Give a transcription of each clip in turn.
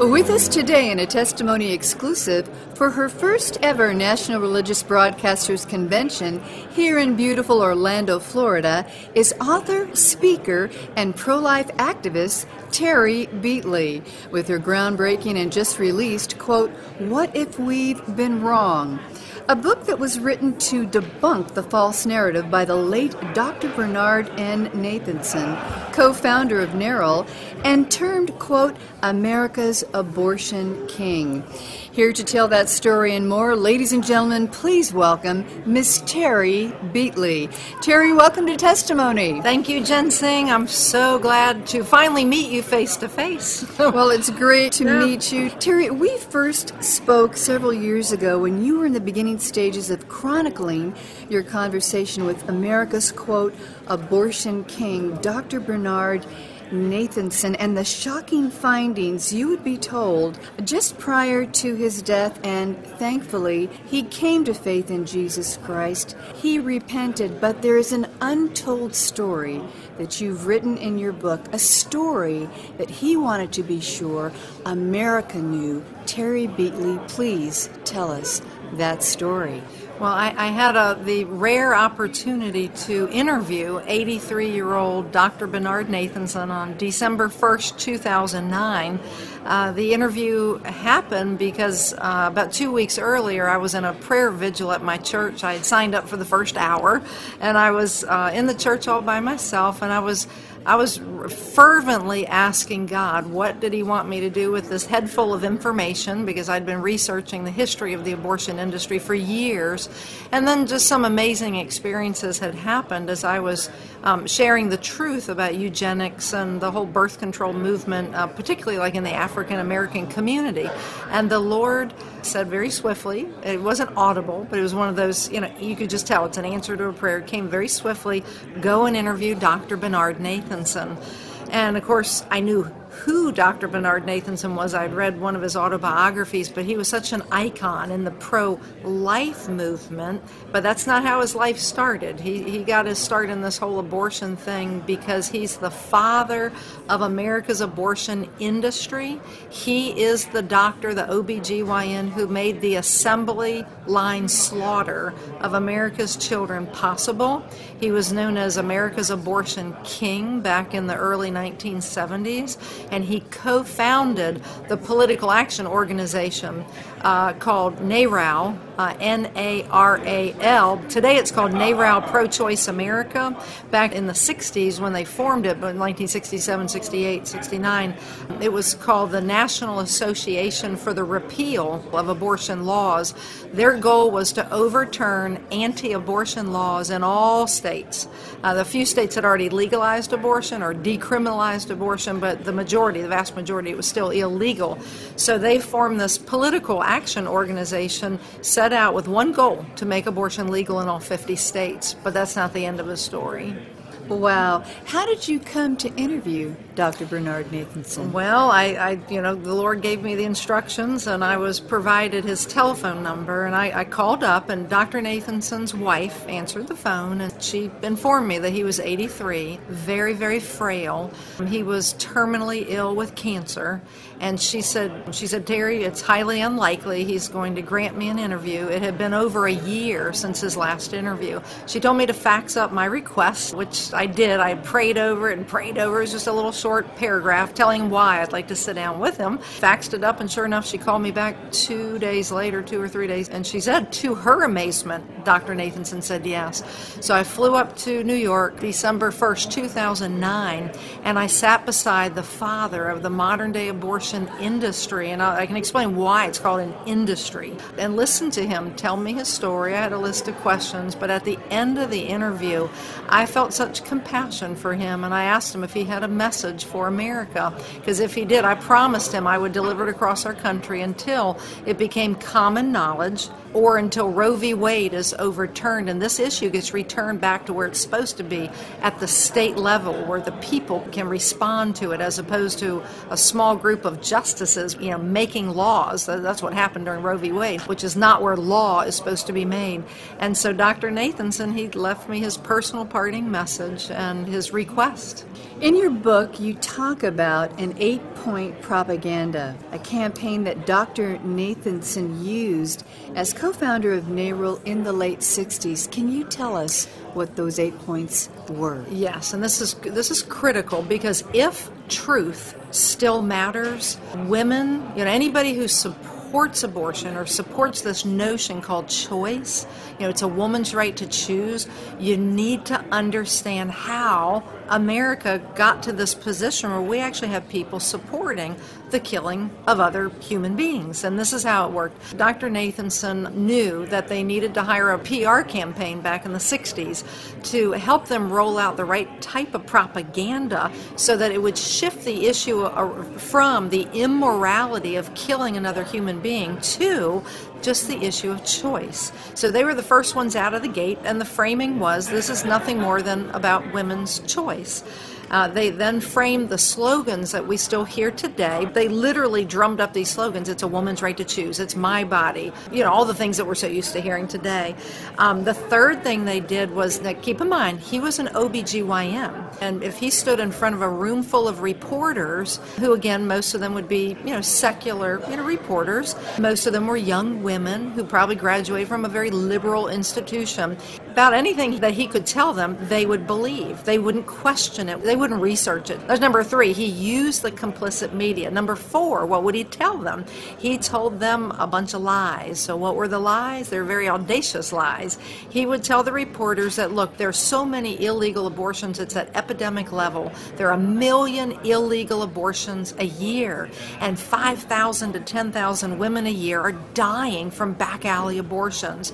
With us today in a testimony exclusive for her first ever National Religious Broadcasters Convention here in beautiful Orlando, Florida, is author, speaker, and pro life activist Terry Beatley with her groundbreaking and just released, quote, What If We've Been Wrong? A book that was written to debunk the false narrative by the late Dr. Bernard N. Nathanson, co founder of NARAL, and termed, quote, America's Abortion King. Here to tell that story and more, ladies and gentlemen, please welcome Miss Terry Beatley. Terry, welcome to Testimony. Thank you, Jensine. I'm so glad to finally meet you face to face. Well, it's great to yeah. meet you. Terry, we first spoke several years ago when you were in the beginning stages of chronicling your conversation with America's, quote, abortion king, Dr. Bernard Nathanson and the shocking findings you would be told just prior to his death, and thankfully, he came to faith in Jesus Christ. He repented, but there is an untold story that you've written in your book, a story that he wanted to be sure America knew. Terry Beatley, please tell us that story. Well, I, I had a, the rare opportunity to interview 83 year old Dr. Bernard Nathanson on December 1st, 2009. Uh, the interview happened because uh, about two weeks earlier, I was in a prayer vigil at my church. I had signed up for the first hour, and I was uh, in the church all by myself, and I was I was fervently asking God, what did He want me to do with this head full of information? Because I'd been researching the history of the abortion industry for years. And then just some amazing experiences had happened as I was um, sharing the truth about eugenics and the whole birth control movement, uh, particularly like in the African American community. And the Lord said very swiftly, it wasn't audible, but it was one of those, you know, you could just tell it's an answer to a prayer. It came very swiftly go and interview Dr. Bernard Nathanson. And of course, I knew who Dr. Bernard Nathanson was. I'd read one of his autobiographies, but he was such an icon in the pro life movement. But that's not how his life started. He, he got his start in this whole abortion thing because he's the father of America's abortion industry. He is the doctor, the OBGYN, who made the assembly line slaughter of America's children possible. He was known as America's abortion king back in the early 1970s and he co founded the political action organization uh, called NARAL, uh, N A R A L. Today it's called NARAL Pro Choice America. Back in the 60s when they formed it, but in 1967, 68, 69, it was called the National Association for the Repeal of Abortion Laws. Their goal was to overturn anti abortion laws in all states. Uh, the few states had already legalized abortion or decriminalized abortion, but the majority, the vast majority, it was still illegal. So they formed this political action organization set out with one goal to make abortion legal in all 50 states. But that's not the end of the story. Wow. How did you come to interview Dr. Bernard Nathanson? Well, I, I, you know, the Lord gave me the instructions and I was provided his telephone number and I, I called up and Dr. Nathanson's wife answered the phone and she informed me that he was 83, very, very frail. He was terminally ill with cancer and she said, she said, Terry, it's highly unlikely he's going to grant me an interview. It had been over a year since his last interview. She told me to fax up my request, which I did. I prayed over it and prayed over it. Was just a little short paragraph telling why I'd like to sit down with him. Faxed it up, and sure enough, she called me back two days later, two or three days, and she said, to her amazement, Dr. Nathanson said yes. So I flew up to New York December 1st, 2009, and I sat beside the father of the modern day abortion abortion industry, and I can explain why it's called an industry. And listen to him tell me his story. I had a list of questions, but at the end of the interview, I felt such compassion for him, and I asked him if he had a message for America. Because if he did, I promised him I would deliver it across our country until it became common knowledge or until Roe v. Wade is overturned and this issue gets returned back to where it's supposed to be at the state level where the people can respond to it as opposed to a small group of justices, you know, making laws. That's what happened during Roe v. Wade, which is not where law is supposed to be made. And so Dr. Nathanson, he left me his personal parting message and his request. In your book, you talk about an eight point propaganda, a campaign that Dr. Nathanson used as co founder of NARAL in the late 60s. Can you tell us what those eight points were? Yes, and this is, this is critical because if truth still matters, women, you know, anybody who supports abortion or supports this notion called choice, you know, it's a woman's right to choose, you need to understand how America got to this position where we actually have people supporting the killing of other human beings. And this is how it worked. Dr. Nathanson knew that they needed to hire a PR campaign back in the 60s to help them roll out the right type of propaganda so that it would shift the issue from the immorality of killing another human being. To just the issue of choice. So they were the first ones out of the gate, and the framing was this is nothing more than about women's choice. Uh, they then framed the slogans that we still hear today. They literally drummed up these slogans. It's a woman's right to choose. It's my body. You know, all the things that we're so used to hearing today. Um, the third thing they did was, that, keep in mind, he was an OBGYN. And if he stood in front of a room full of reporters, who again, most of them would be, you know, secular, you know, reporters, most of them were young women who probably graduated from a very liberal institution. About anything that he could tell them, they would believe. They wouldn't question it. They wouldn't research it. That's number three. He used the complicit media. Number four, what would he tell them? He told them a bunch of lies. So, what were the lies? They're very audacious lies. He would tell the reporters that, look, there's so many illegal abortions, it's at epidemic level. There are a million illegal abortions a year, and 5,000 to 10,000 women a year are dying from back alley abortions.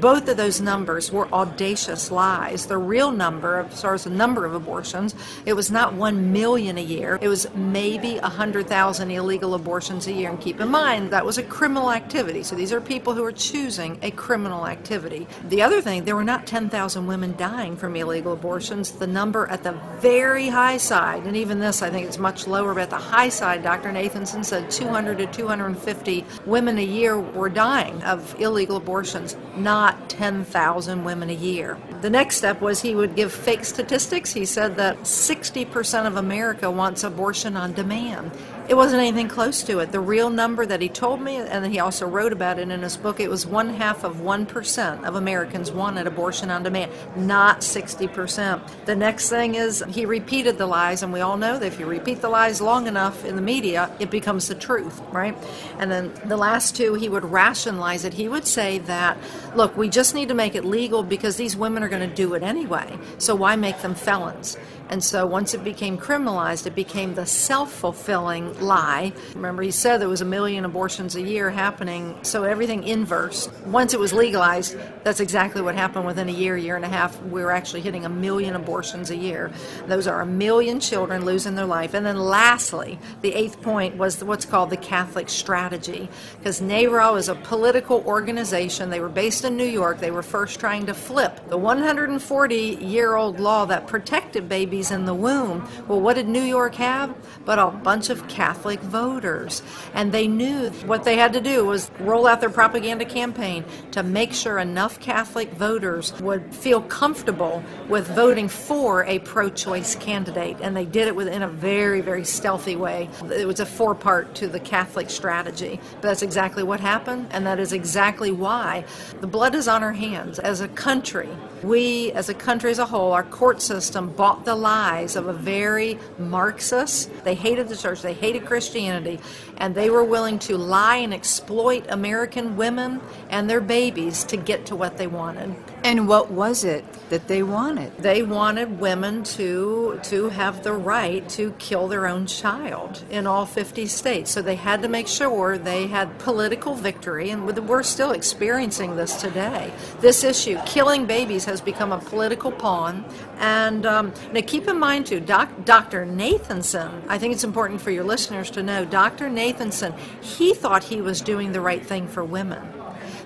Both of those numbers were audacious lies. The real number, as far as the number of abortions, it was not 1 million a year, it was maybe 100,000 illegal abortions a year. And keep in mind, that was a criminal activity. So these are people who are choosing a criminal activity. The other thing, there were not 10,000 women dying from illegal abortions. The number at the very high side, and even this I think it's much lower, but at the high side, Dr. Nathanson said 200 to 250 women a year were dying of illegal abortions, not 10,000 women a year. The next step was he would give fake statistics. He said that 60% of America wants abortion on demand. It wasn't anything close to it. The real number that he told me, and he also wrote about it in his book, it was one half of 1% of Americans wanted abortion on demand, not 60%. The next thing is he repeated the lies, and we all know that if you repeat the lies long enough in the media, it becomes the truth, right? And then the last two, he would rationalize it. He would say that, look, we just need to make it legal because these women are going to do it anyway, so why make them felons? And so once it became criminalized, it became the self fulfilling lie. Remember, he said there was a million abortions a year happening, so everything inverse. Once it was legalized, that's exactly what happened within a year, year and a half. We were actually hitting a million abortions a year. Those are a million children losing their life. And then lastly, the eighth point was what's called the Catholic strategy. Because NARAL is a political organization. They were based in New York. They were first trying to flip the 140 year old law that protected babies babies in the womb. Well, what did New York have? But a bunch of Catholic voters. And they knew what they had to do was roll out their propaganda campaign to make sure enough Catholic voters would feel comfortable with voting for a pro choice candidate. And they did it within a very, very stealthy way. It was a four part to the Catholic strategy. But that's exactly what happened, and that is exactly why the blood is on our hands. As a country, we, as a country as a whole, our court system bought the lies of a very Marxist. They hated the church, they hated Christianity, and they were willing to lie and exploit American women and their babies to get to what they wanted. And what was it that they wanted? They wanted women to to have the right to kill their own child in all 50 states. So they had to make sure they had political victory, and we're still experiencing this today. This issue, killing babies, has become a political pawn. And um, now keep in mind too, doc, Dr. Nathanson. I think it's important for your listeners to know, Dr. Nathanson. He thought he was doing the right thing for women.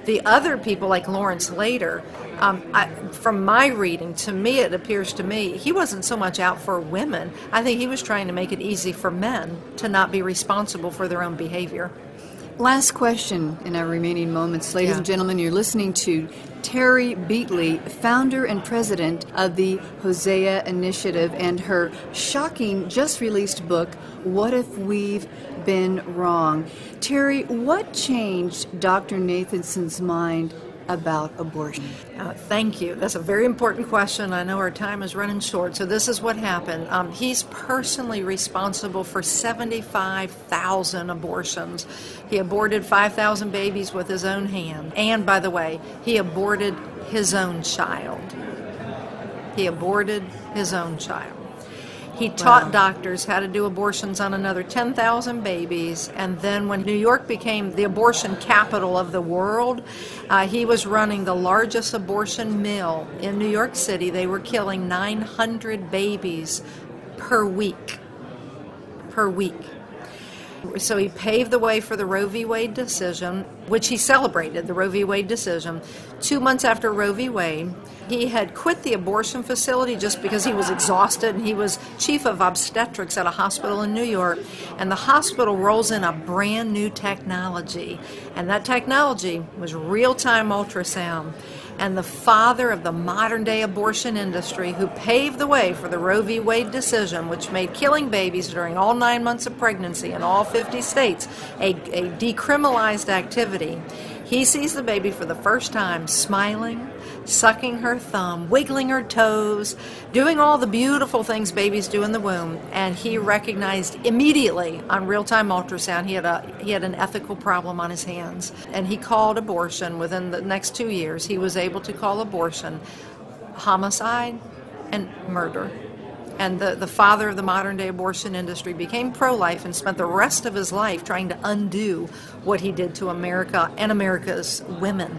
The other people, like Lawrence Lader, um, I, from my reading, to me, it appears to me he wasn't so much out for women. I think he was trying to make it easy for men to not be responsible for their own behavior. Last question in our remaining moments. Ladies yeah. and gentlemen, you're listening to Terry Beatley, founder and president of the Hosea Initiative, and her shocking, just released book, What If We've Been Wrong? Terry, what changed Dr. Nathanson's mind about abortion? Uh, thank you. That's a very important question. I know our time is running short. So, this is what happened. Um, he's personally responsible for 75,000 abortions. He aborted 5,000 babies with his own hand. And, by the way, he aborted his own child. He aborted his own child. He taught wow. doctors how to do abortions on another 10,000 babies. And then, when New York became the abortion capital of the world, uh, he was running the largest abortion mill in New York City. They were killing 900 babies per week. Per week. So he paved the way for the Roe v. Wade decision, which he celebrated, the Roe v. Wade decision. Two months after Roe v. Wade, he had quit the abortion facility just because he was exhausted and he was chief of obstetrics at a hospital in New York. And the hospital rolls in a brand new technology, and that technology was real time ultrasound and the father of the modern day abortion industry who paved the way for the Roe v. Wade decision, which made killing babies during all nine months of pregnancy in all 50 states a, a decriminalized activity. He sees the baby for the first time smiling, sucking her thumb, wiggling her toes, doing all the beautiful things babies do in the womb, and he recognized immediately on real-time ultrasound he had a he had an ethical problem on his hands, and he called abortion within the next 2 years. He was able to call abortion homicide and murder and the, the father of the modern day abortion industry became pro life and spent the rest of his life trying to undo what he did to America and America's women.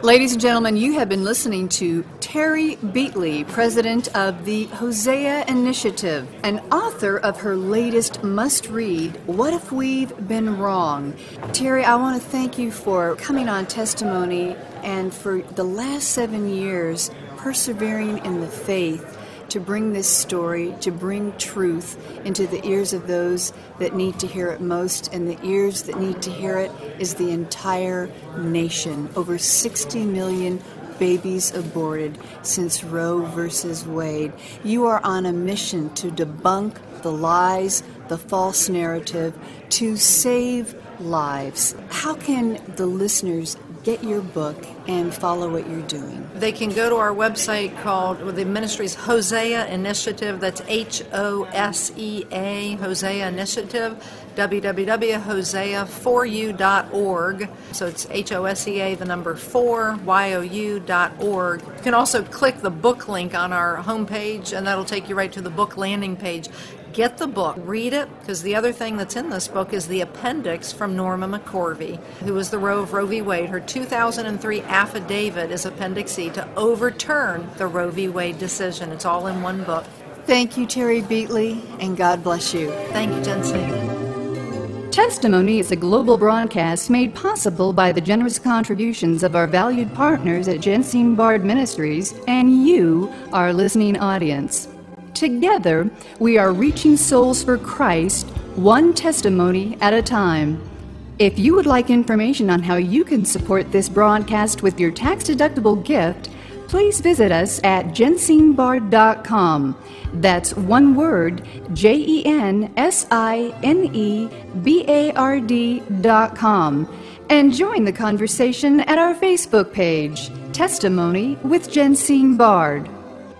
Ladies and gentlemen, you have been listening to Terry Beatley, president of the Hosea Initiative, and author of her latest must read, What If We've Been Wrong? Terry, I want to thank you for coming on testimony and for the last seven years persevering in the faith to bring this story, to bring truth into the ears of those that need to hear it most. And the ears that need to hear it is the entire nation. Over 60 million babies aborted since Roe versus Wade. You are on a mission to debunk the lies, the false narrative, to save lives. How can the listeners get your book and follow what you're doing? They can go to our website called the ministry's Hosea Initiative. That's H O S E A, Hosea Initiative, www.hosea4u.org. So it's H O S E A, the number 4, Y O U.org. You can also click the book link on our homepage, and that'll take you right to the book landing page get the book, read it, because the other thing that's in this book is the appendix from Norma McCorvey, who was the Roe of Roe v. Wade. Her 2003 affidavit is Appendix C to overturn the Roe v. Wade decision. It's all in one book. Thank you, Terry Beatley, and God bless you. Thank you, Jensine. Testimony is a global broadcast made possible by the generous contributions of our valued partners at Jensine Bard Ministries and you, our listening audience. Together, we are reaching souls for Christ, one testimony at a time. If you would like information on how you can support this broadcast with your tax deductible gift, please visit us at jensinebard.com. That's one word, J E N S I N E B A R D.com. And join the conversation at our Facebook page, Testimony with Jensine Bard.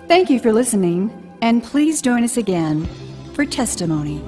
Thank you for listening and please join us again for testimony.